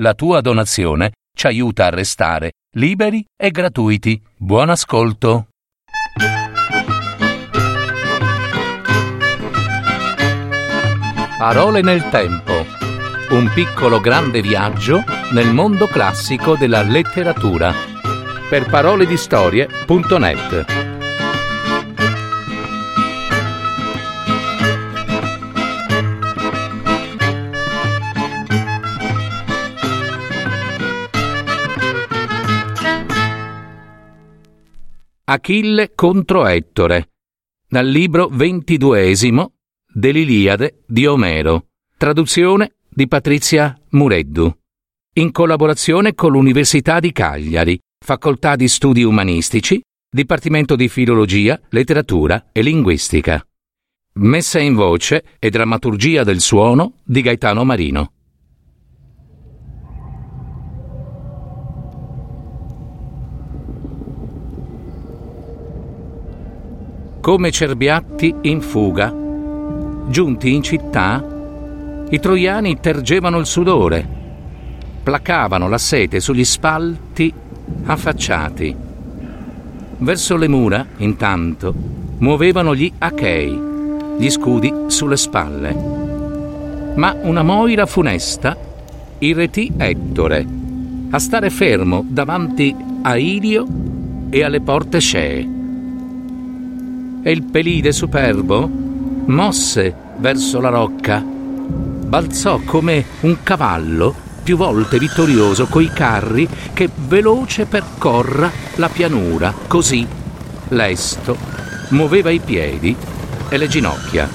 La tua donazione ci aiuta a restare liberi e gratuiti. Buon ascolto. Parole nel tempo. Un piccolo grande viaggio nel mondo classico della letteratura. Per paroledistorie.net Achille contro Ettore, dal libro ventiduesimo dell'Iliade di Omero, traduzione di Patrizia Mureddu, in collaborazione con l'Università di Cagliari, Facoltà di Studi Umanistici, Dipartimento di Filologia, Letteratura e Linguistica. Messa in voce e drammaturgia del suono di Gaetano Marino. Come cerbiatti in fuga. Giunti in città, i troiani tergevano il sudore, placavano la sete sugli spalti affacciati. Verso le mura, intanto, muovevano gli achei, gli scudi sulle spalle. Ma una moira funesta irretì Ettore a stare fermo davanti a Ilio e alle porte scee e il pelide superbo mosse verso la rocca, balzò come un cavallo più volte vittorioso coi carri che veloce percorra la pianura, così, lesto, muoveva i piedi e le ginocchia.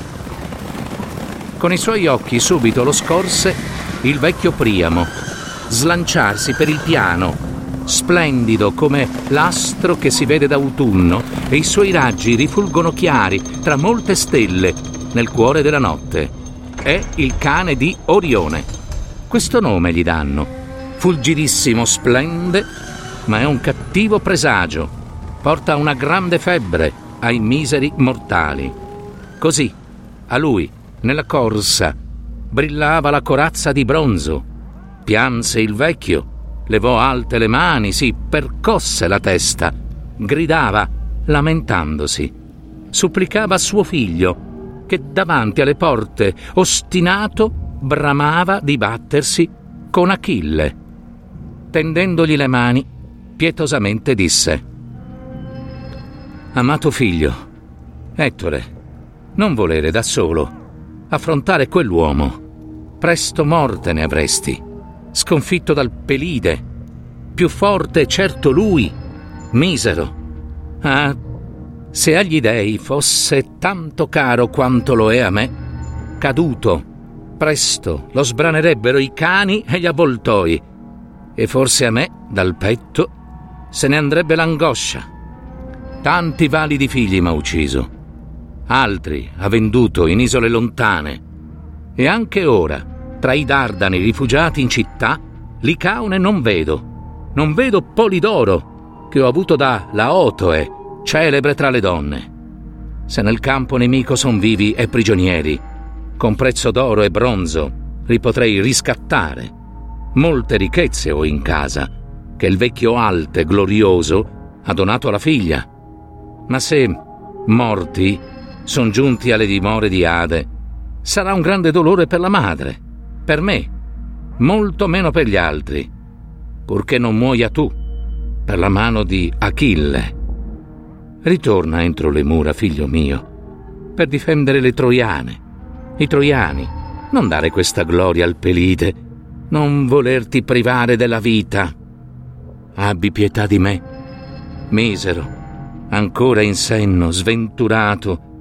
Con i suoi occhi subito lo scorse il vecchio Priamo, slanciarsi per il piano splendido come l'astro che si vede d'autunno e i suoi raggi rifulgono chiari tra molte stelle nel cuore della notte. È il cane di Orione. Questo nome gli danno. Fulgidissimo splende, ma è un cattivo presagio. Porta una grande febbre ai miseri mortali. Così, a lui, nella corsa, brillava la corazza di bronzo. Pianse il vecchio levò alte le mani, si percosse la testa, gridava, lamentandosi. Supplicava suo figlio, che davanti alle porte, ostinato, bramava di battersi con Achille. Tendendogli le mani, pietosamente disse: Amato figlio, Ettore, non volere da solo affrontare quell'uomo. Presto morte ne avresti sconfitto dal Pelide. Più forte certo lui, misero. Ah, se agli dei fosse tanto caro quanto lo è a me, caduto, presto lo sbranerebbero i cani e gli avvoltoi, e forse a me, dal petto, se ne andrebbe l'angoscia. Tanti validi figli m'ha ucciso, altri ha venduto in isole lontane, e anche ora, tra i Dardani rifugiati in città, Licaone non vedo. Non vedo Polidoro, che ho avuto da Laotoe, celebre tra le donne. Se nel campo nemico son vivi e prigionieri, con prezzo d'oro e bronzo li potrei riscattare. Molte ricchezze ho in casa, che il vecchio Alte glorioso ha donato alla figlia. Ma se, morti, son giunti alle dimore di Ade, sarà un grande dolore per la madre per me, molto meno per gli altri, purché non muoia tu per la mano di Achille. Ritorna entro le mura, figlio mio, per difendere le troiane, i troiani. Non dare questa gloria al Pelide, non volerti privare della vita. Abbi pietà di me, misero, ancora in senno, sventurato.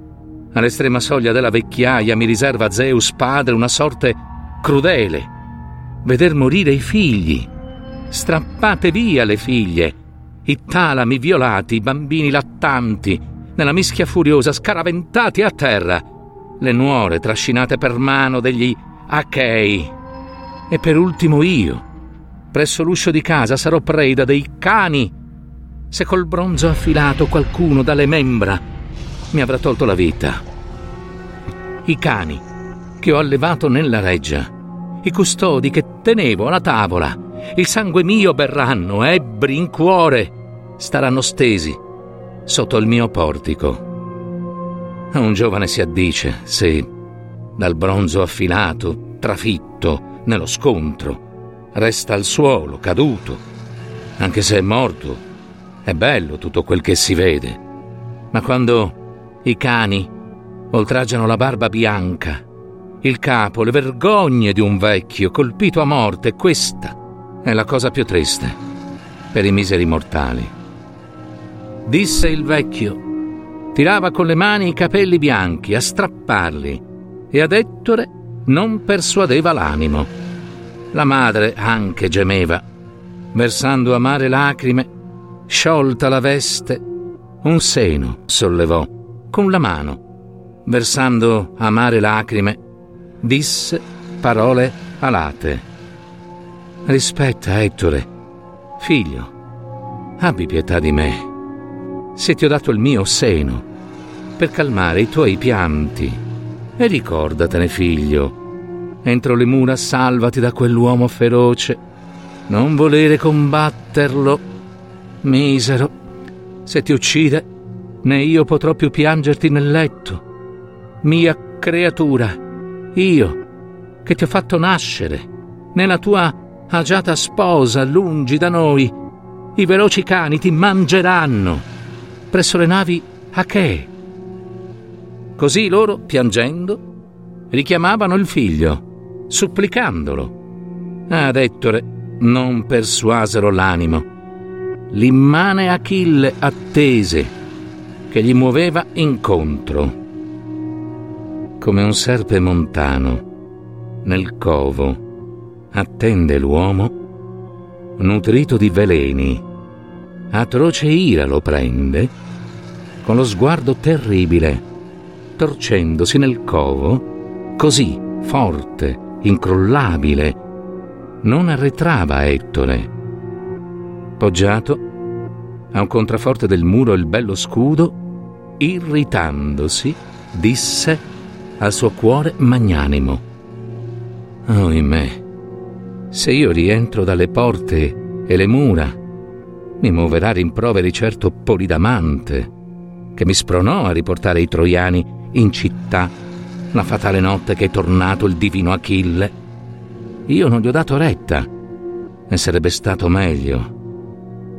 All'estrema soglia della vecchiaia mi riserva Zeus padre una sorte crudele. Veder morire i figli. Strappate via le figlie, i talami violati, i bambini lattanti, nella mischia furiosa scaraventati a terra, le nuore trascinate per mano degli Achei. E per ultimo io, presso l'uscio di casa, sarò preda dei cani. Se col bronzo affilato qualcuno dalle membra mi avrà tolto la vita. I cani ho allevato nella reggia, i custodi che tenevo alla tavola, il sangue mio berranno, ebbri in cuore, staranno stesi sotto il mio portico. Un giovane si addice se, dal bronzo affilato, trafitto nello scontro, resta al suolo, caduto, anche se è morto, è bello tutto quel che si vede. Ma quando i cani oltraggiano la barba bianca, il capo, le vergogne di un vecchio colpito a morte, questa è la cosa più triste per i miseri mortali. Disse il vecchio, tirava con le mani i capelli bianchi a strapparli e ad Ettore non persuadeva l'animo. La madre anche gemeva, versando amare lacrime, sciolta la veste, un seno sollevò con la mano, versando amare lacrime, disse parole alate. Rispetta, Ettore. Figlio, abbi pietà di me. Se ti ho dato il mio seno per calmare i tuoi pianti. E ricordatene, figlio, entro le mura salvati da quell'uomo feroce. Non volere combatterlo, misero. Se ti uccide, né io potrò più piangerti nel letto. Mia creatura, io che ti ho fatto nascere nella tua agiata sposa lungi da noi, i veloci cani ti mangeranno presso le navi Achee. Così loro, piangendo, richiamavano il figlio, supplicandolo. Ad Ettore non persuasero l'animo. L'immane Achille attese, che gli muoveva incontro. Come un serpe montano. Nel covo attende l'uomo, nutrito di veleni, atroce ira lo prende, con lo sguardo terribile, torcendosi nel covo, così forte, incrollabile, non arretrava Ettore. Poggiato a un contraforte del muro il bello scudo, irritandosi, disse al suo cuore magnanimo: Oimè, se io rientro dalle porte e le mura, mi muoverà rimproveri certo Polidamante, che mi spronò a riportare i troiani in città la fatale notte che è tornato il divino Achille. Io non gli ho dato retta e sarebbe stato meglio.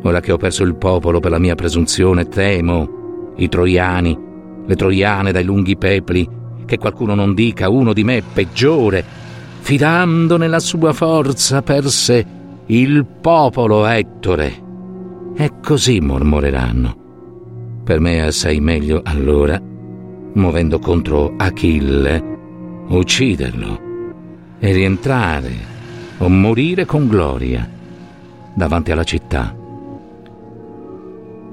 Ora che ho perso il popolo per la mia presunzione, temo i troiani, le troiane dai lunghi pepli, che qualcuno non dica uno di me peggiore fidando nella sua forza, perse il popolo Ettore. E così mormoreranno. Per me è assai meglio allora, muovendo contro Achille, ucciderlo e rientrare o morire con gloria davanti alla città.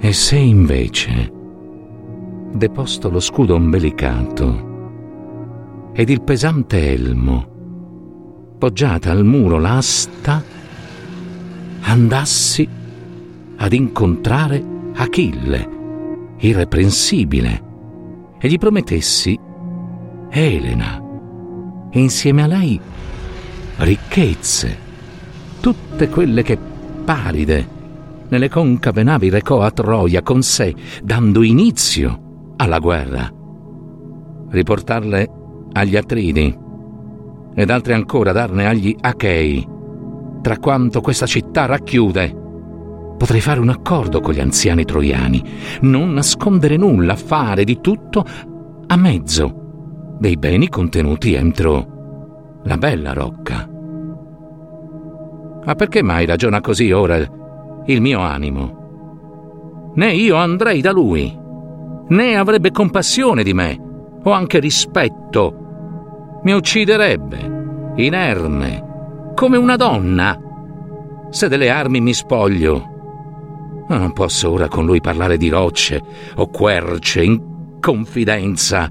E se invece, deposto lo scudo ombelicato ed il pesante elmo, appoggiata al muro l'asta, andassi ad incontrare Achille, irreprensibile, e gli promettessi Elena, e insieme a lei ricchezze, tutte quelle che palide nelle concave navi recò a Troia con sé, dando inizio alla guerra. Riportarle agli Atridi ed altre ancora darne agli Achei, tra quanto questa città racchiude. Potrei fare un accordo con gli anziani troiani, non nascondere nulla, fare di tutto a mezzo dei beni contenuti entro la bella rocca. Ma perché mai ragiona così ora il mio animo? Né io andrei da lui, né avrebbe compassione di me, o anche rispetto mi ucciderebbe, inerme, come una donna. Se delle armi mi spoglio. non posso ora con lui parlare di rocce o querce in confidenza,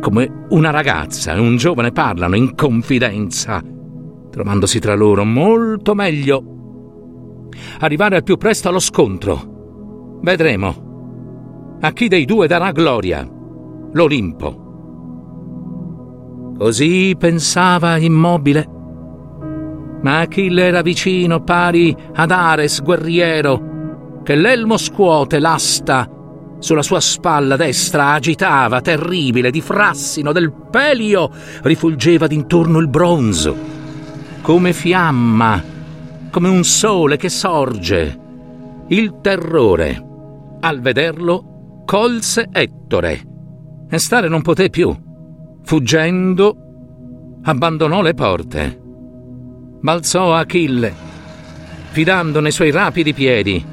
come una ragazza e un giovane parlano in confidenza, trovandosi tra loro molto meglio. Arrivare al più presto allo scontro. Vedremo. A chi dei due darà gloria? L'Olimpo Così pensava immobile, Ma Achille era vicino, pari ad Ares guerriero, che l'elmo scuote l'asta sulla sua spalla destra agitava, terribile, di frassino, del pelio, rifulgeva d'intorno il bronzo, come fiamma, come un sole che sorge. Il terrore, al vederlo, colse Ettore e stare non poté più. Fuggendo, abbandonò le porte. Balzò Achille, fidando nei suoi rapidi piedi,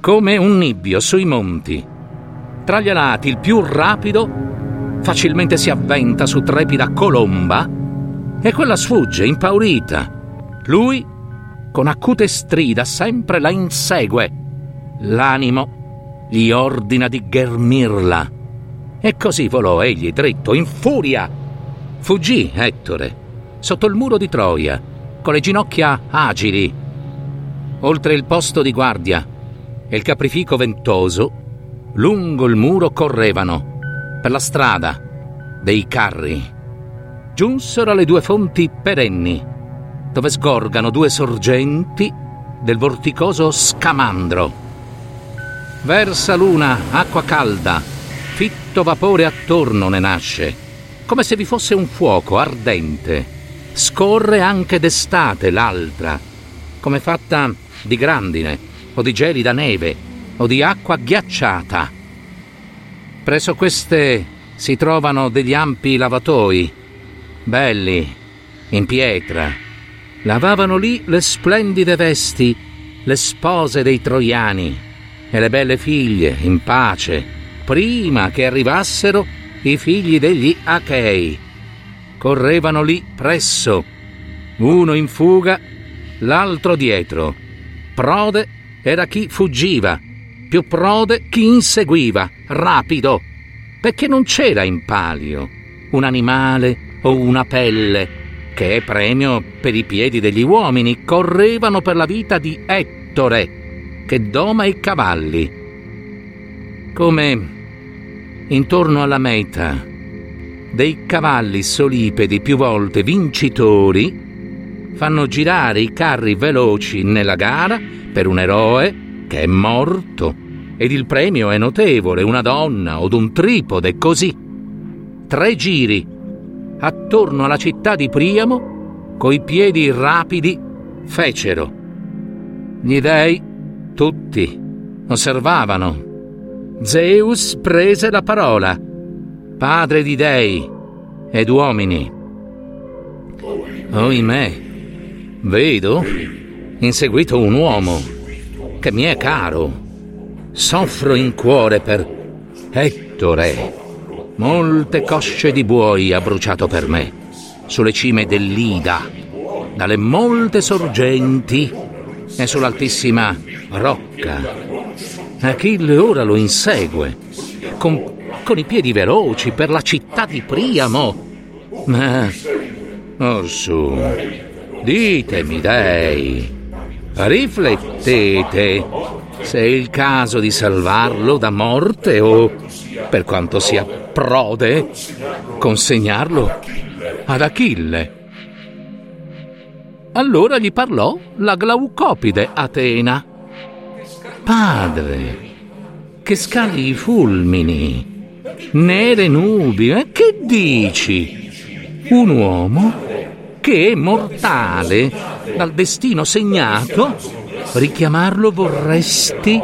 come un nibbio sui monti tra gli alati il più rapido facilmente si avventa su trepida colomba e quella sfugge, impaurita. Lui, con acute strida, sempre la insegue. L'animo gli ordina di ghermirla. E così volò egli dritto, in furia. Fuggì Ettore, sotto il muro di Troia, con le ginocchia agili. Oltre il posto di guardia e il caprifico ventoso, lungo il muro correvano, per la strada, dei carri. Giunsero alle due fonti perenni, dove sgorgano due sorgenti del vorticoso scamandro. Versa l'una acqua calda, fitto vapore attorno ne nasce, come se vi fosse un fuoco ardente. Scorre anche d'estate l'altra, come fatta di grandine o di gelida neve o di acqua ghiacciata. Presso queste si trovano degli ampi lavatoi, belli, in pietra. Lavavano lì le splendide vesti, le spose dei troiani e le belle figlie in pace, prima che arrivassero i figli degli Achei. Correvano lì presso, uno in fuga, l'altro dietro. Prode era chi fuggiva più prode chi inseguiva, rapido, perché non c'era in palio un animale o una pelle, che è premio per i piedi degli uomini, correvano per la vita di Ettore, che doma i cavalli. Come intorno alla meta dei cavalli solipedi più volte vincitori fanno girare i carri veloci nella gara per un eroe che è morto ed il premio è notevole, una donna od un tripode, così. Tre giri attorno alla città di Priamo, coi piedi rapidi, fecero. Gli dei, tutti, osservavano. Zeus prese la parola, padre di dei ed uomini. Oimè, vedo inseguito un uomo che mi è caro soffro in cuore per Ettore. Molte cosce di buoi ha bruciato per me, sulle cime dell'Ida, dalle molte sorgenti e sull'altissima rocca. Achille ora lo insegue, con, con i piedi veloci per la città di Priamo. Ma, oh su, ditemi dei, riflettete se è il caso di salvarlo da morte o, per quanto sia prode, consegnarlo ad Achille. Allora gli parlò la Glaucopide Atena. Padre, che scali i fulmini, nere nubi, eh? che dici? Un uomo che è mortale dal destino segnato richiamarlo vorresti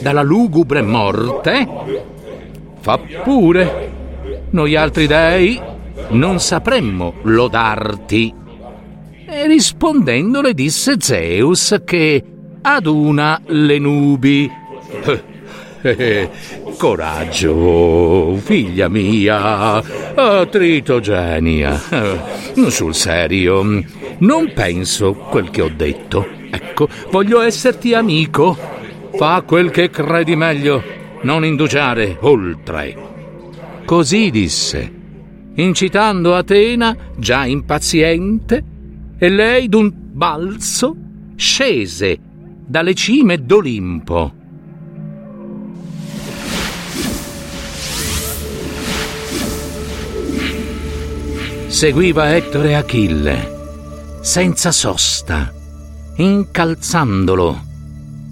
dalla lugubre morte? Fa pure. Noi altri dei non sapremmo lodarti. E rispondendo le disse Zeus che aduna le nubi. coraggio, figlia mia, tritogenia. Sul serio, non penso quel che ho detto. Ecco, voglio esserti amico. Fa quel che credi meglio, non indugiare oltre. Così disse, incitando Atena, già impaziente, e lei d'un balzo scese dalle cime d'Olimpo. Seguiva Ettore Achille senza sosta, incalzandolo,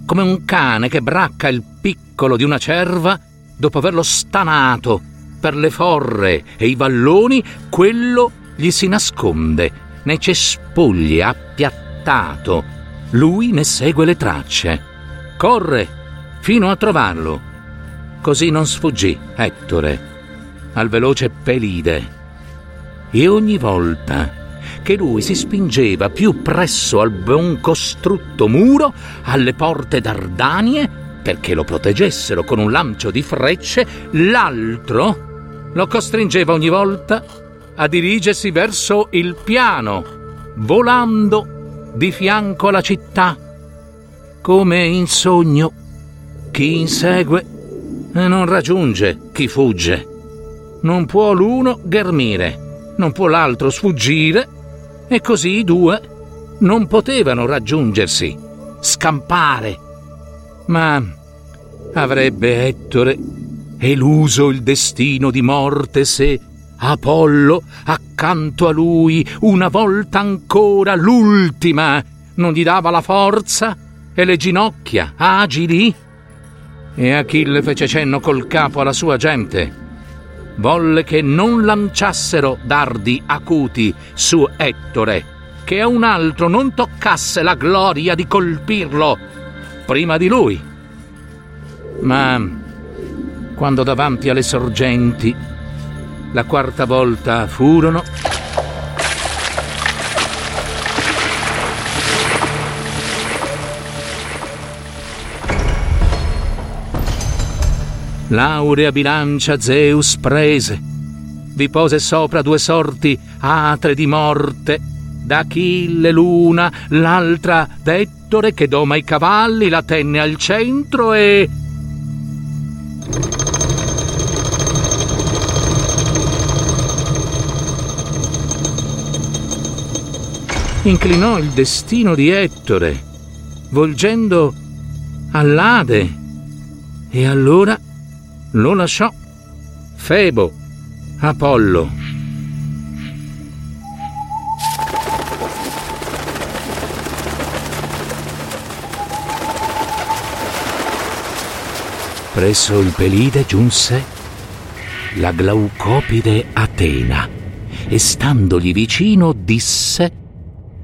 come un cane che bracca il piccolo di una cerva dopo averlo stanato per le forre e i valloni, quello gli si nasconde nei cespugli appiattato. Lui ne segue le tracce. Corre fino a trovarlo. Così non sfuggì Ettore al veloce Pelide. E ogni volta che lui si spingeva più presso al ben costrutto muro, alle porte d'Ardanie, perché lo proteggessero con un lancio di frecce, l'altro lo costringeva ogni volta a dirigersi verso il piano, volando di fianco alla città, come in sogno. Chi insegue non raggiunge chi fugge. Non può l'uno ghermire, non può l'altro sfuggire, e così i due non potevano raggiungersi, scampare. Ma avrebbe Ettore eluso il destino di morte se Apollo, accanto a lui, una volta ancora, l'ultima, non gli dava la forza e le ginocchia agili? E Achille fece cenno col capo alla sua gente. Volle che non lanciassero dardi acuti su Ettore, che a un altro non toccasse la gloria di colpirlo prima di lui. Ma quando davanti alle sorgenti la quarta volta furono L'aurea bilancia Zeus prese, vi pose sopra due sorti atre di morte, d'Achille l'una, l'altra d'Ettore che doma i cavalli, la tenne al centro e inclinò il destino di Ettore, volgendo all'Ade, e allora lo lasciò Febo, Apollo. Presso il Pelide giunse la glaucopide Atena e standogli vicino disse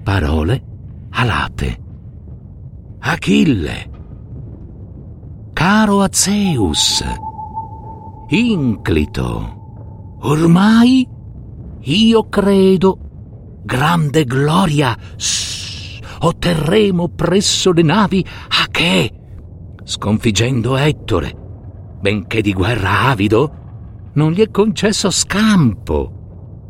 parole alate. Achille, caro a Zeus, inclito, ormai io credo grande gloria otterremo presso le navi a che, sconfiggendo Ettore, benché di guerra avido, non gli è concesso scampo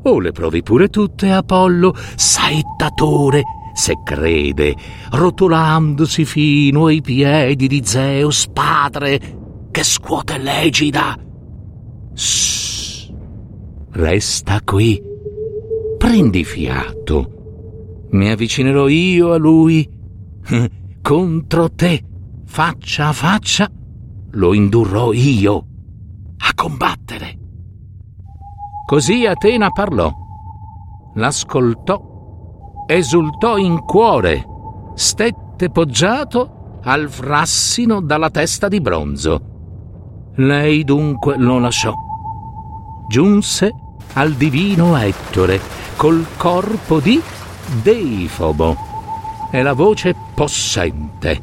o le provi pure tutte, Apollo, saettatore, se crede, rotolandosi fino ai piedi di Zeus, padre, che scuote l'egida. Shh, resta qui, prendi fiato, mi avvicinerò io a lui, contro te, faccia a faccia, lo indurrò io a combattere. Così Atena parlò, l'ascoltò, esultò in cuore, stette poggiato al frassino dalla testa di bronzo. Lei dunque lo lasciò. Giunse al divino Ettore col corpo di Deifobo e la voce possente,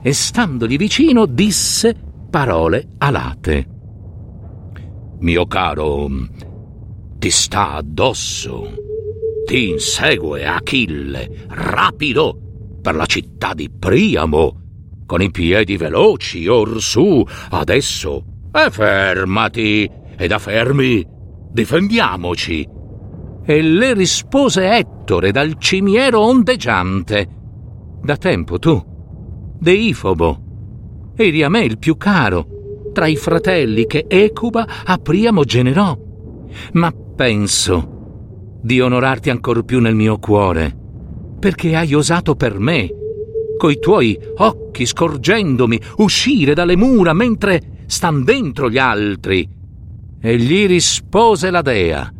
e standogli vicino disse parole alate. Mio caro, ti sta addosso. Ti insegue Achille, rapido, per la città di Priamo, con i piedi veloci orsù. Adesso, e fermati, e da fermi, difendiamoci. E le rispose Ettore dal cimiero ondeggiante. Da tempo tu, Deifobo, eri a me il più caro, tra i fratelli che Ecuba a Priamo generò. Ma penso di onorarti ancor più nel mio cuore, perché hai osato per me, coi tuoi occhi scorgendomi, uscire dalle mura mentre stan dentro gli altri. E gli rispose la dea,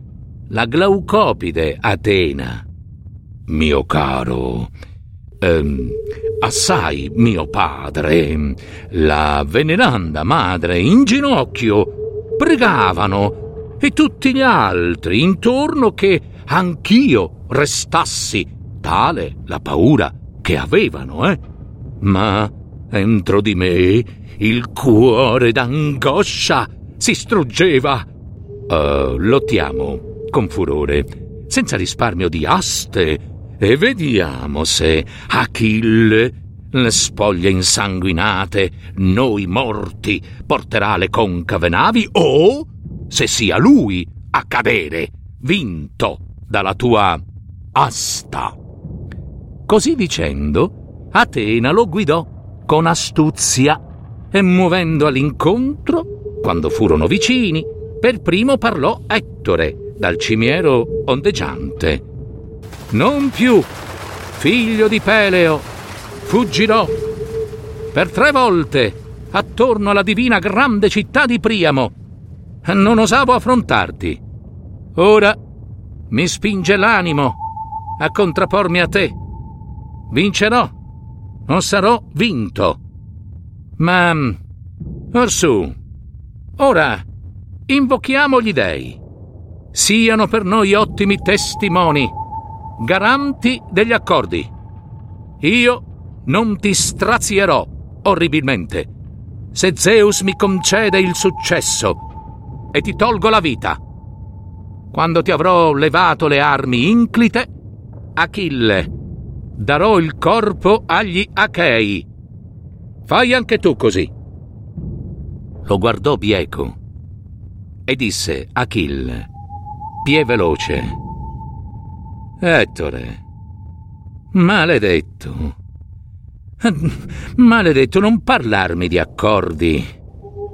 la Glaucopide Atena. mio caro. Ehm, assai, mio padre, la veneranda madre in ginocchio pregavano e tutti gli altri intorno che anch'io restassi, tale la paura che avevano, eh? Ma entro di me il cuore d'angoscia si struggeva. Uh, lottiamo con furore, senza risparmio di aste, e vediamo se Achille, le spoglie insanguinate, noi morti, porterà le concave navi o se sia lui a cadere, vinto dalla tua asta. Così dicendo, Atena lo guidò con astuzia e muovendo all'incontro, quando furono vicini, per primo parlò Ettore dal cimiero ondeggiante. Non più, figlio di Peleo, fuggirò per tre volte attorno alla divina grande città di Priamo. Non osavo affrontarti. Ora mi spinge l'animo a contrappormi a te. Vincerò, non sarò vinto. Ma, orsù, ora invochiamo gli dei. Siano per noi ottimi testimoni, garanti degli accordi. Io non ti strazierò orribilmente se Zeus mi concede il successo e ti tolgo la vita. Quando ti avrò levato le armi inclite, Achille, darò il corpo agli Achei Fai anche tu così. Lo guardò bieco e disse Achille, pie veloce. Ettore, maledetto. Maledetto, non parlarmi di accordi.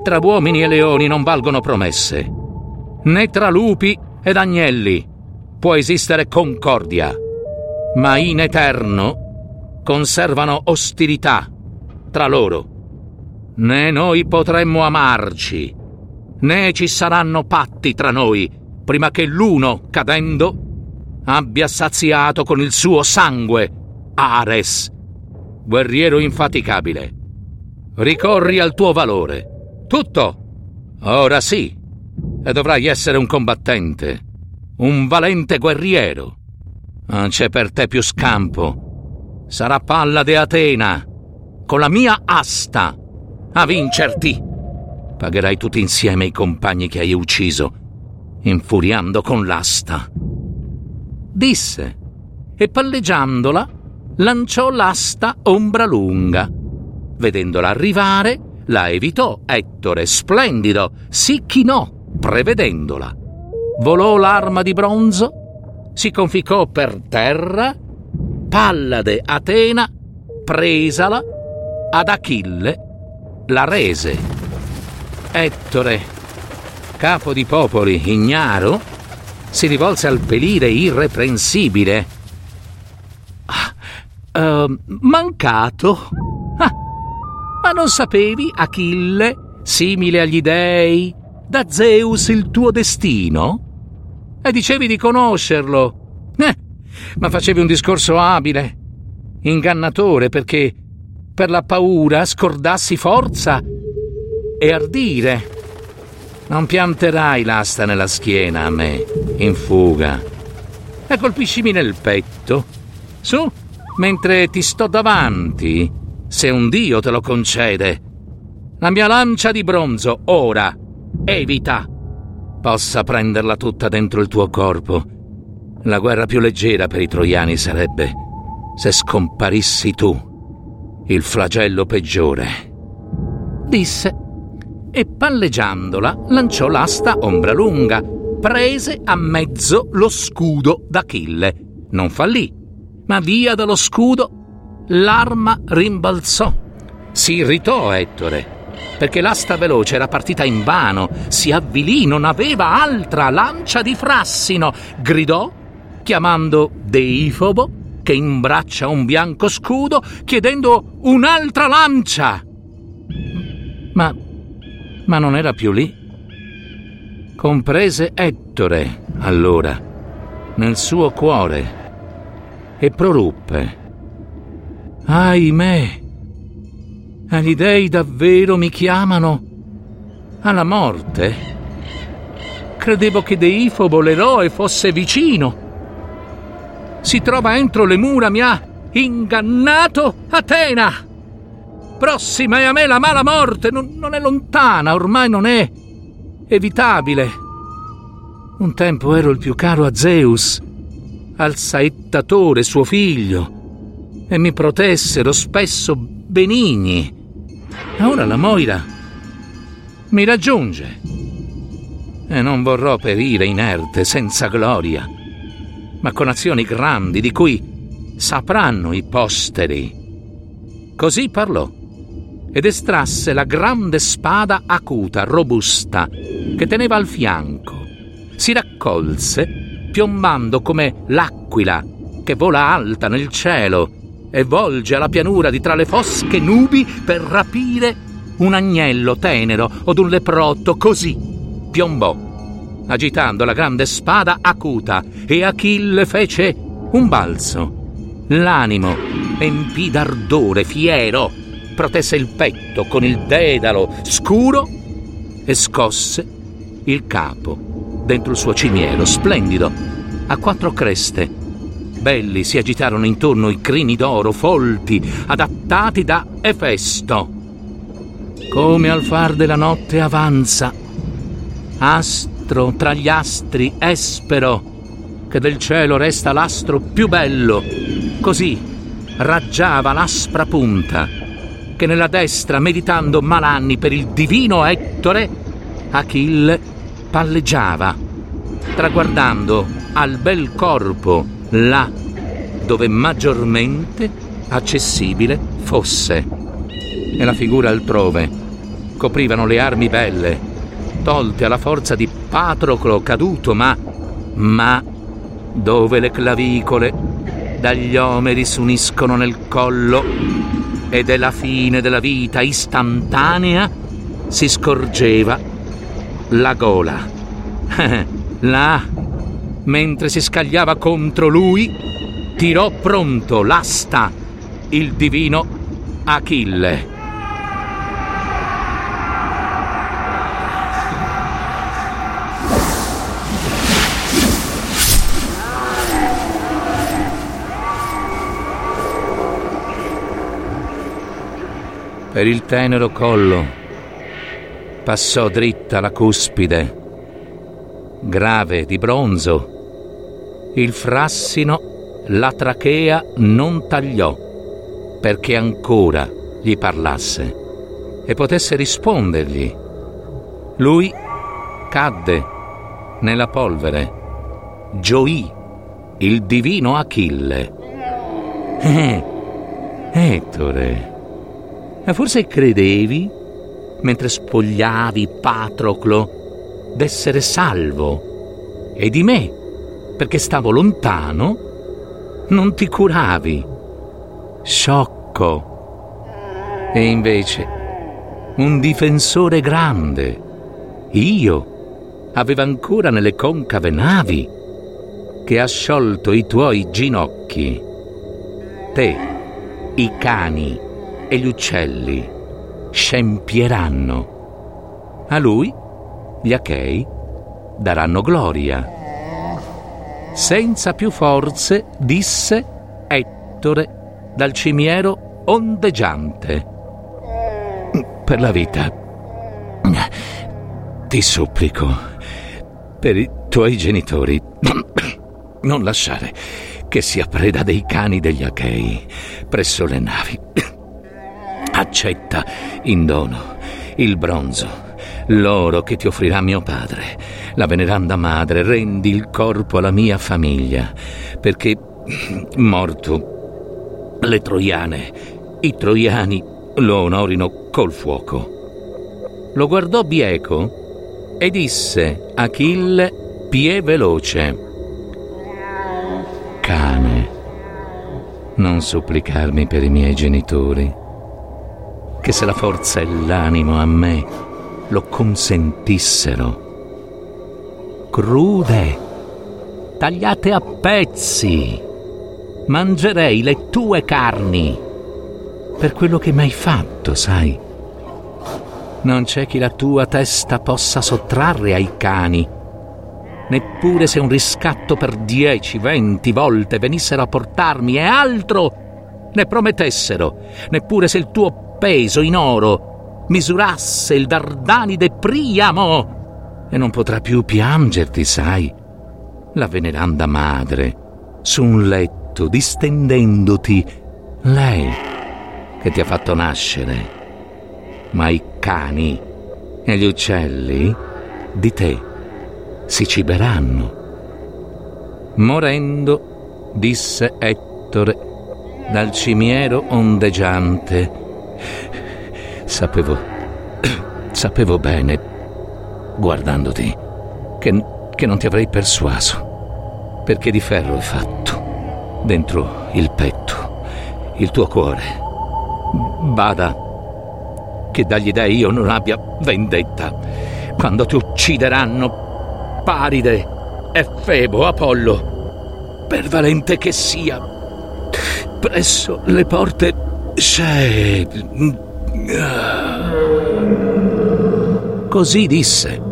Tra uomini e leoni non valgono promesse. Né tra lupi ed agnelli può esistere concordia. Ma in eterno conservano ostilità tra loro. Né noi potremmo amarci, né ci saranno patti tra noi prima che l'uno, cadendo, abbia saziato con il suo sangue Ares, guerriero infaticabile. Ricorri al tuo valore. Tutto. Ora sì. E dovrai essere un combattente, un valente guerriero. Non c'è per te più scampo. Sarà Pallade Atena con la mia asta a vincerti. Pagherai tutti insieme i compagni che hai ucciso, infuriando con l'asta. Disse, e palleggiandola, lanciò l'asta ombra lunga. Vedendola arrivare, la evitò Ettore, splendido, si chinò, prevedendola. Volò l'arma di bronzo, si conficcò per terra, Pallade Atena, presala, ad Achille la rese. Ettore, capo di popoli ignaro, si rivolse al pelire irreprensibile. Ah, uh, mancato? Ma non sapevi, Achille, simile agli dei, da Zeus il tuo destino? E dicevi di conoscerlo. Eh, ma facevi un discorso abile, ingannatore, perché per la paura scordassi forza e ardire. Non pianterai l'asta nella schiena a me, in fuga, e colpiscimi nel petto. Su, mentre ti sto davanti, se un dio te lo concede. La mia lancia di bronzo, ora, evita, possa prenderla tutta dentro il tuo corpo. La guerra più leggera per i troiani sarebbe se scomparissi tu il flagello peggiore. Disse, e palleggiandola lanciò l'asta ombra lunga, prese a mezzo lo scudo d'Achille. Non fallì, ma via dallo scudo l'arma rimbalzò. Si irritò Ettore, perché l'asta veloce era partita in vano, si avvilì, non aveva altra lancia di frassino, gridò, chiamando Deifobo, che imbraccia un bianco scudo chiedendo un'altra lancia. Ma, ma non era più lì. Comprese Ettore, allora, nel suo cuore. e proruppe. Ahimè, gli dei davvero mi chiamano alla morte? Credevo che Deifobo l'eroe fosse vicino. Si trova entro le mura, mi ha ingannato Atena. Prossima è a me la mala morte, non, non è lontana, ormai non è evitabile. Un tempo ero il più caro a Zeus, al saettatore suo figlio, e mi protessero spesso benigni. Ora la Moira mi raggiunge e non vorrò perire inerte, senza gloria, ma con azioni grandi di cui sapranno i posteri. Così parlò ed estrasse la grande spada acuta, robusta, che teneva al fianco. Si raccolse, piombando come l'aquila che vola alta nel cielo e volge alla pianura di tra le fosche nubi per rapire un agnello tenero o un leprotto, così piombò, agitando la grande spada acuta, e Achille fece un balzo. L'animo empì d'ardore fiero, protesse il petto con il dedalo scuro e scosse il capo dentro il suo cimiero splendido, a quattro creste. Belli si agitarono intorno i crini d'oro folti, adattati da Efesto. Come al far della notte avanza, astro tra gli astri espero, che del cielo resta l'astro più bello, così raggiava l'aspra punta, che nella destra, meditando malanni per il divino Ettore, Achille palleggiava, traguardando al bel corpo là dove maggiormente accessibile fosse. E la figura altrove coprivano le armi belle, tolte alla forza di Patroclo caduto, ma, ma dove le clavicole dagli omeri s'uniscono nel collo ed è la fine della vita istantanea, si scorgeva la gola. Là, mentre si scagliava contro lui, tirò pronto l'asta il divino Achille. Per il tenero collo passò dritta la cuspide, grave di bronzo. Il frassino la trachea non tagliò perché ancora gli parlasse e potesse rispondergli. Lui cadde nella polvere, gioì il divino Achille. Eh, Ettore, forse credevi, mentre spogliavi Patroclo, d'essere salvo e di me, perché stavo lontano, non ti curavi. Sciocco. E invece, un difensore grande. Io aveva ancora nelle concave navi che ha sciolto i tuoi ginocchi. Te, i cani e gli uccelli scempieranno. A lui gli Achei daranno gloria. Senza più forze, disse Ettore dal cimiero ondeggiante. Per la vita, ti supplico, per i tuoi genitori, non lasciare che sia preda dei cani degli Achei presso le navi. Accetta in dono il bronzo, l'oro che ti offrirà mio padre, la veneranda madre, rendi il corpo alla mia famiglia, perché morto le troiane, i troiani lo onorino col fuoco. Lo guardò bieco e disse Achille pie veloce. Cane, non supplicarmi per i miei genitori che se la forza e l'animo a me lo consentissero. Crude, tagliate a pezzi, mangerei le tue carni per quello che mi hai fatto, sai. Non c'è chi la tua testa possa sottrarre ai cani, neppure se un riscatto per dieci, venti volte venissero a portarmi e altro ne promettessero, neppure se il tuo peso in oro misurasse il Dardanide Priamo, e non potrà più piangerti, sai, la veneranda madre, su un letto, distendendoti, lei che ti ha fatto nascere. Ma i cani e gli uccelli di te si ciberanno. Morendo, disse Ettore, dal cimiero ondeggiante. Sapevo, sapevo bene, guardandoti, che, che non ti avrei persuaso, perché di ferro è fatto, dentro il petto, il tuo cuore. Bada, che dagli dei io non abbia vendetta, quando ti uccideranno Paride e Febo, Apollo, per valente che sia, presso le porte c'è... Così disse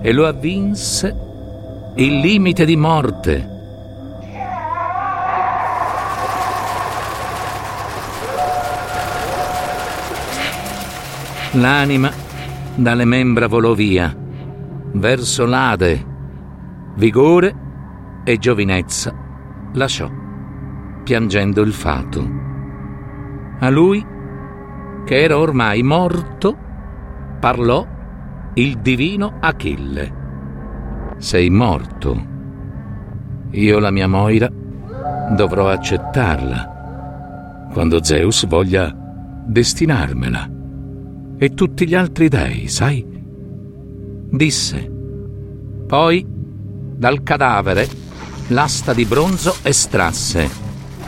e lo avvinse il limite di morte. L'anima dalle membra volò via, verso l'Ade, vigore e giovinezza lasciò piangendo il fato. A lui, che era ormai morto, parlò il divino Achille. Sei morto. Io la mia Moira dovrò accettarla quando Zeus voglia destinarmela. E tutti gli altri dei, sai? Disse. Poi dal cadavere l'asta di bronzo estrasse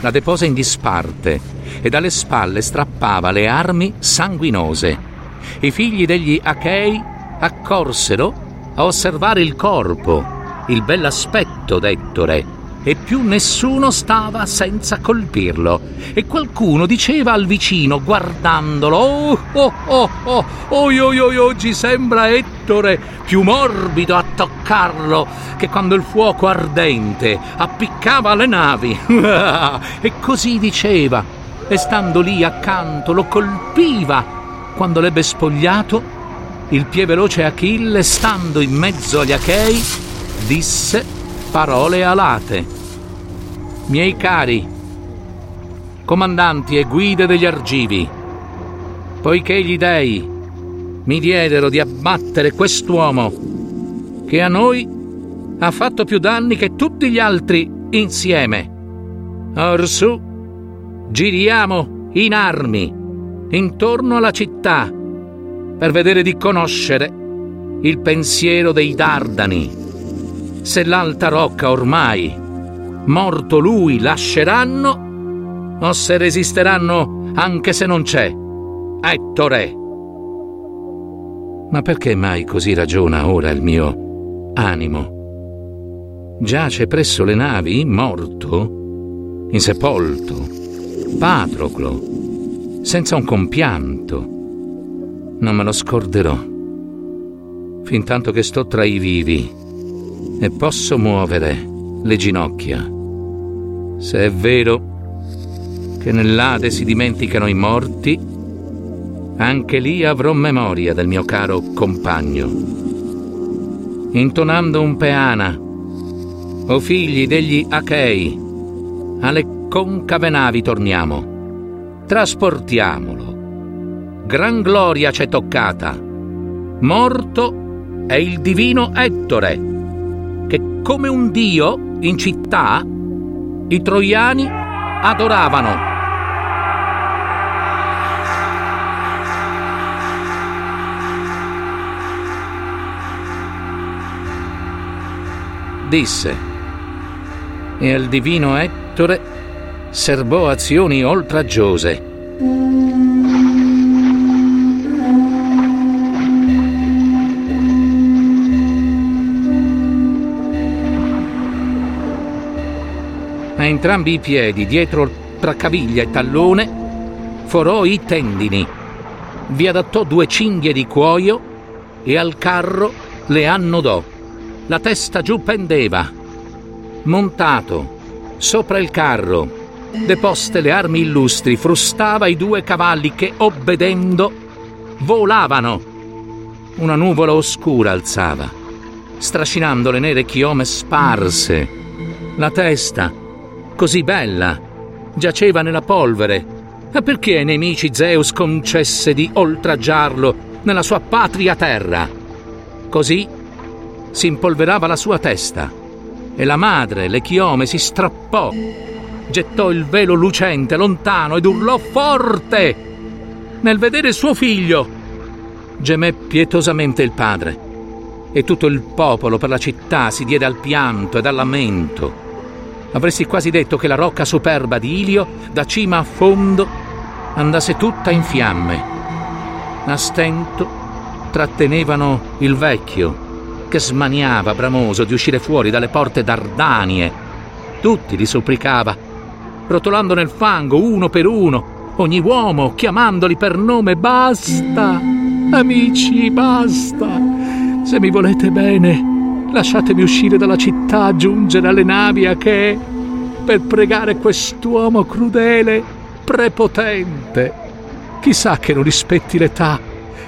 la depose in disparte e dalle spalle strappava le armi sanguinose. I figli degli Achei accorsero a osservare il corpo, il bell'aspetto d'Ettore, e più nessuno stava senza colpirlo. E qualcuno diceva al vicino, guardandolo, oh, oh, oh, oh, oh, io, io, oggi sembra Ettore più morbido a toccarlo che quando il fuoco ardente appiccava le navi. e così diceva, e stando lì accanto lo colpiva. Quando l'ebbe spogliato, il pie veloce Achille, stando in mezzo agli Achei, disse parole alate miei cari, comandanti e guide degli argivi, poiché gli dei mi diedero di abbattere quest'uomo che a noi ha fatto più danni che tutti gli altri insieme. Orsù, giriamo in armi intorno alla città per vedere di conoscere il pensiero dei Dardani. Se l'alta rocca ormai morto lui, lasceranno o se resisteranno anche se non c'è. Ettore! Ma perché mai così ragiona ora il mio animo? Giace presso le navi, morto, insepolto, Patroclo, senza un compianto. Non me lo scorderò, fin tanto che sto tra i vivi e posso muovere le ginocchia. Se è vero che nell'Ade si dimenticano i morti, anche lì avrò memoria del mio caro compagno. Intonando un peana, o figli degli Achei, alle concave navi torniamo, trasportiamolo. Gran gloria c'è toccata. Morto è il divino Ettore, che come un dio in città i troiani adoravano. Disse, e al divino Ettore serbò azioni oltraggiose Entrambi i piedi, dietro tra caviglia e tallone, forò i tendini, vi adattò due cinghie di cuoio e al carro le annodò. La testa giù pendeva. Montato, sopra il carro, deposte le armi illustri, frustava i due cavalli che, obbedendo, volavano. Una nuvola oscura alzava, strascinando le nere chiome sparse. La testa, così bella, giaceva nella polvere. E perché ai nemici Zeus concesse di oltraggiarlo nella sua patria terra? Così si impolverava la sua testa e la madre, le chiome, si strappò gettò il velo lucente lontano ed urlò forte. Nel vedere suo figlio, gemé pietosamente il padre e tutto il popolo per la città si diede al pianto ed al lamento. Avresti quasi detto che la rocca superba di Ilio, da cima a fondo, andasse tutta in fiamme. A stento trattenevano il vecchio, che smaniava bramoso di uscire fuori dalle porte d'Ardanie. Tutti gli supplicava rotolando nel fango uno per uno, ogni uomo chiamandoli per nome. Basta, amici, basta. Se mi volete bene, lasciatemi uscire dalla città, giungere alle navi a che, per pregare quest'uomo crudele, prepotente. Chissà che non rispetti l'età,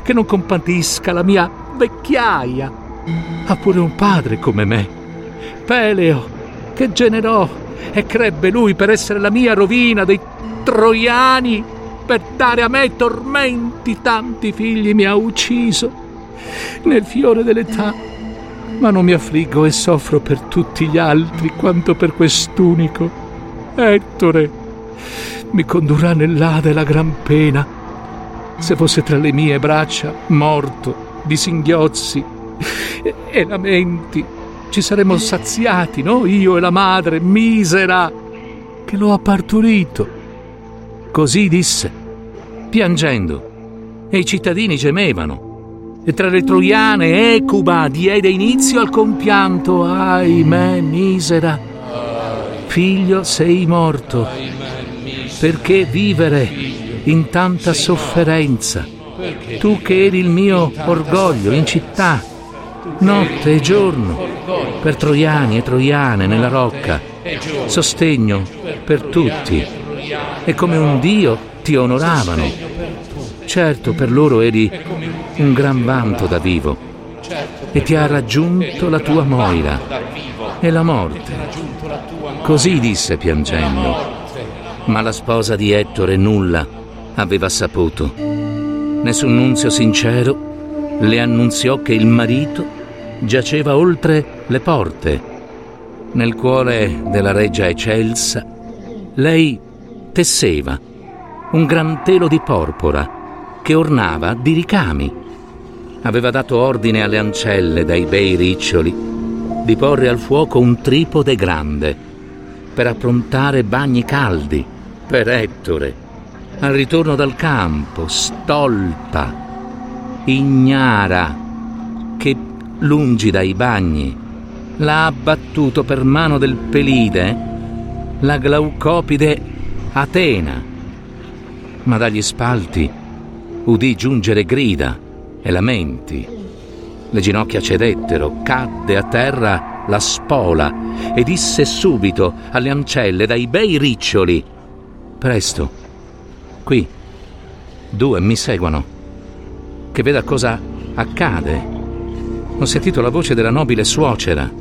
che non compatisca la mia vecchiaia. Ha pure un padre come me. Peleo, che generò e crebbe lui per essere la mia rovina dei troiani, per dare a me tormenti, tanti figli mi ha ucciso nel fiore dell'età, ma non mi affliggo e soffro per tutti gli altri quanto per quest'unico. Ettore mi condurrà nell'Ade la gran pena, se fosse tra le mie braccia morto di singhiozzi e, e lamenti ci saremmo saziati, no? Io e la madre, misera, che lo ha partorito. Così disse, piangendo, e i cittadini gemevano. E tra le troiane Ecuba diede inizio al compianto. Ahimè, misera, figlio sei morto. Perché vivere in tanta sofferenza? Tu che eri il mio orgoglio in città, notte e giorno, per troiani e troiane nella rocca, sostegno per tutti, e come un Dio ti onoravano. Certo, per loro eri un gran vanto da vivo, e ti ha raggiunto la tua Moira e la morte. Così disse piangendo. Ma la sposa di Ettore nulla aveva saputo. Nessun nunzio sincero le annunziò che il marito giaceva oltre le porte. Nel cuore della reggia eccelsa, lei tesseva un gran telo di porpora che ornava di ricami. Aveva dato ordine alle ancelle dai bei riccioli di porre al fuoco un tripode grande per approntare bagni caldi per Ettore al ritorno dal campo, stolta, ignara, che lungi dai bagni, l'ha abbattuto per mano del Pelide la glaucopide Atena. Ma dagli spalti udì giungere grida e lamenti. Le ginocchia cedettero, cadde a terra la spola e disse subito alle ancelle dai bei riccioli: Presto, qui, due mi seguono, che veda cosa accade ho sentito la voce della nobile suocera.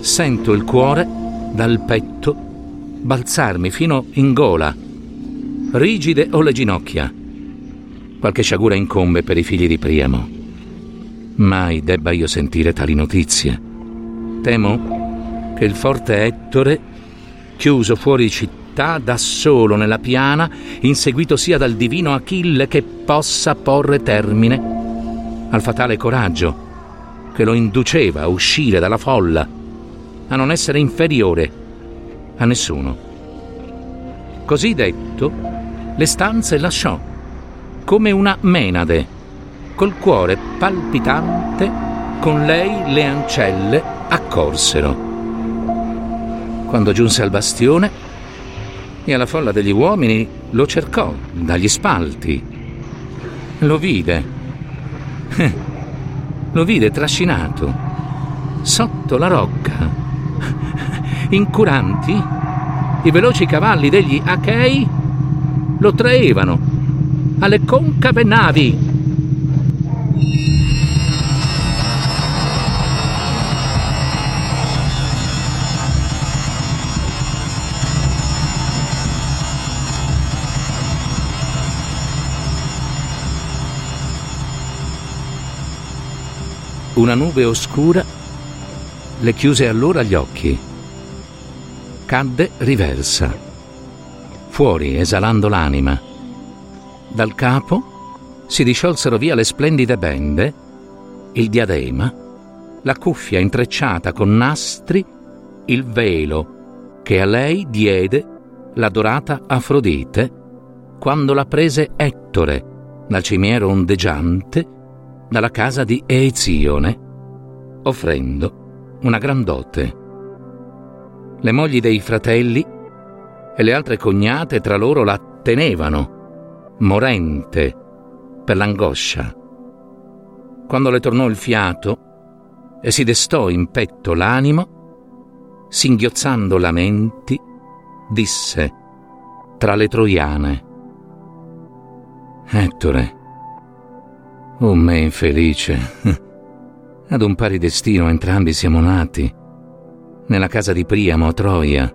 Sento il cuore dal petto balzarmi fino in gola. Rigide ho le ginocchia. Qualche sciagura incombe per i figli di Priamo. Mai debba io sentire tali notizie. Temo che il forte Ettore, chiuso fuori città, da solo nella piana, inseguito sia dal divino Achille che possa porre termine al fatale coraggio che lo induceva a uscire dalla folla, a non essere inferiore a nessuno. Così detto, le stanze lasciò, come una menade, col cuore palpitante, con lei le ancelle accorsero. quando giunse al bastione e alla folla degli uomini lo cercò dagli spalti. Lo vide. Lo vide trascinato sotto la rocca. Incuranti, i veloci cavalli degli Achei lo traevano alle concave navi Una nube oscura le chiuse allora gli occhi. Cadde riversa, fuori esalando l'anima. Dal capo si disciolsero via le splendide bende, il diadema, la cuffia intrecciata con nastri, il velo che a lei diede l'adorata Afrodite quando la prese Ettore dal cimiero ondeggiante dalla casa di Eizione, offrendo una gran dote. Le mogli dei fratelli e le altre cognate tra loro la tenevano, morente, per l'angoscia. Quando le tornò il fiato e si destò in petto l'animo, singhiozzando lamenti, disse tra le troiane: Ettore, Oh me infelice. Ad un pari destino entrambi siamo nati. Nella casa di Priamo a Troia.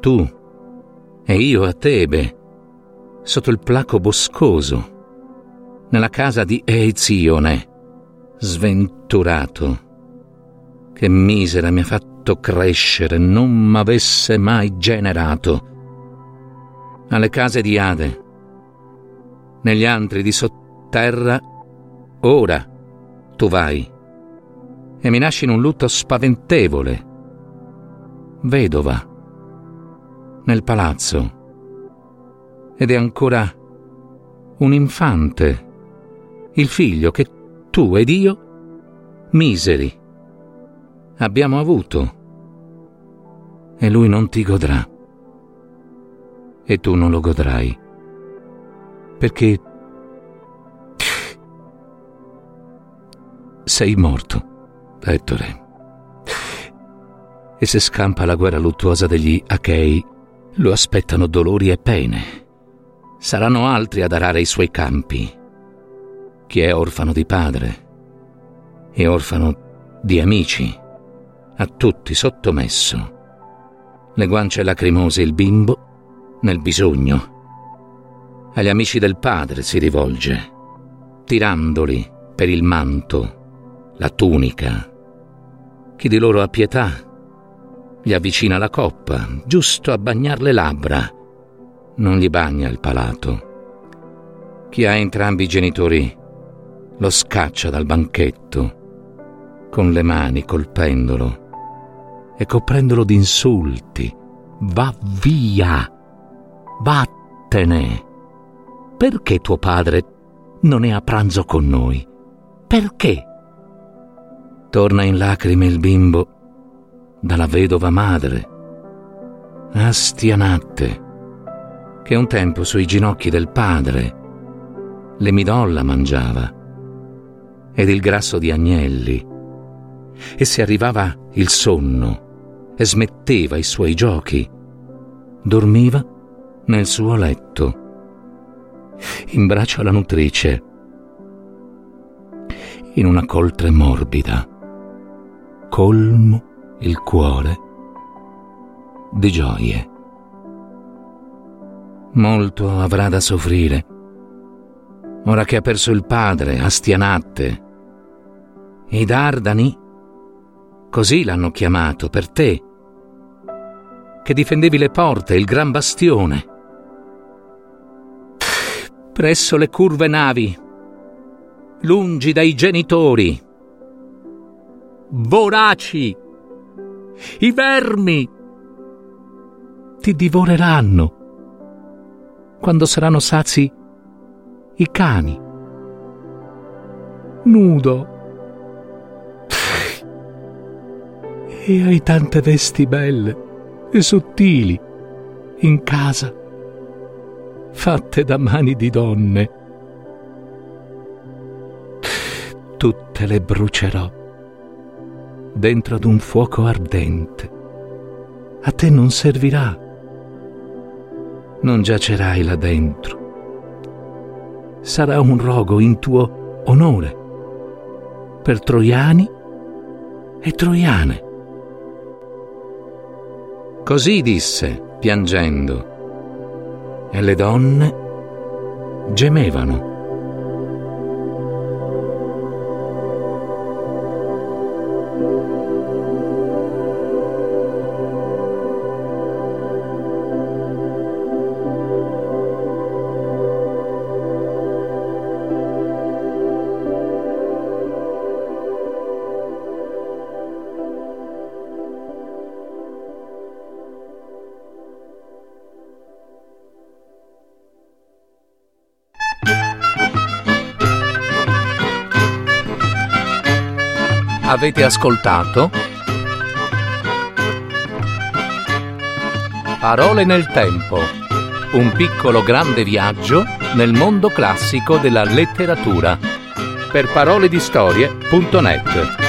Tu e io a Tebe. Sotto il placo boscoso. Nella casa di Eizione. Sventurato. Che misera mi ha fatto crescere, non m'avesse mai generato. Alle case di Ade. Negli antri di sotterra Ora tu vai e mi nasci in un lutto spaventevole. Vedova, nel palazzo, ed è ancora un infante, il figlio che tu ed io, miseri, abbiamo avuto. E lui non ti godrà. E tu non lo godrai. Perché sei morto, Ettore. E se scampa la guerra luttuosa degli Achei, lo aspettano dolori e pene. Saranno altri ad arare i suoi campi. Chi è orfano di padre e orfano di amici, a tutti sottomesso. Le guance lacrimose il bimbo nel bisogno. Agli amici del padre si rivolge, tirandoli per il manto la tunica. Chi di loro ha pietà gli avvicina la coppa, giusto a bagnar le labbra, non gli bagna il palato. Chi ha entrambi i genitori lo scaccia dal banchetto, con le mani colpendolo e coprendolo d'insulti. Va via! Vattene! Perché tuo padre non è a pranzo con noi? Perché? Torna in lacrime il bimbo dalla vedova madre, Astianatte, che un tempo sui ginocchi del padre le midolla mangiava, ed il grasso di agnelli, e se arrivava il sonno e smetteva i suoi giochi, dormiva nel suo letto, in braccio alla nutrice, in una coltre morbida colmo il cuore di gioie. Molto avrà da soffrire, ora che ha perso il padre, Astianatte. I Dardani, così l'hanno chiamato per te, che difendevi le porte, il gran bastione. Presso le curve navi, lungi dai genitori voraci. I vermi ti divoreranno quando saranno sazi i cani. Nudo. E hai tante vesti belle e sottili, in casa, fatte da mani di donne. Tutte le brucerò dentro ad un fuoco ardente. A te non servirà. Non giacerai là dentro. Sarà un rogo in tuo onore per troiani e troiane. Così disse, piangendo, e le donne gemevano. Avete ascoltato? Parole nel tempo, un piccolo grande viaggio nel mondo classico della letteratura. Per paroledistorie.net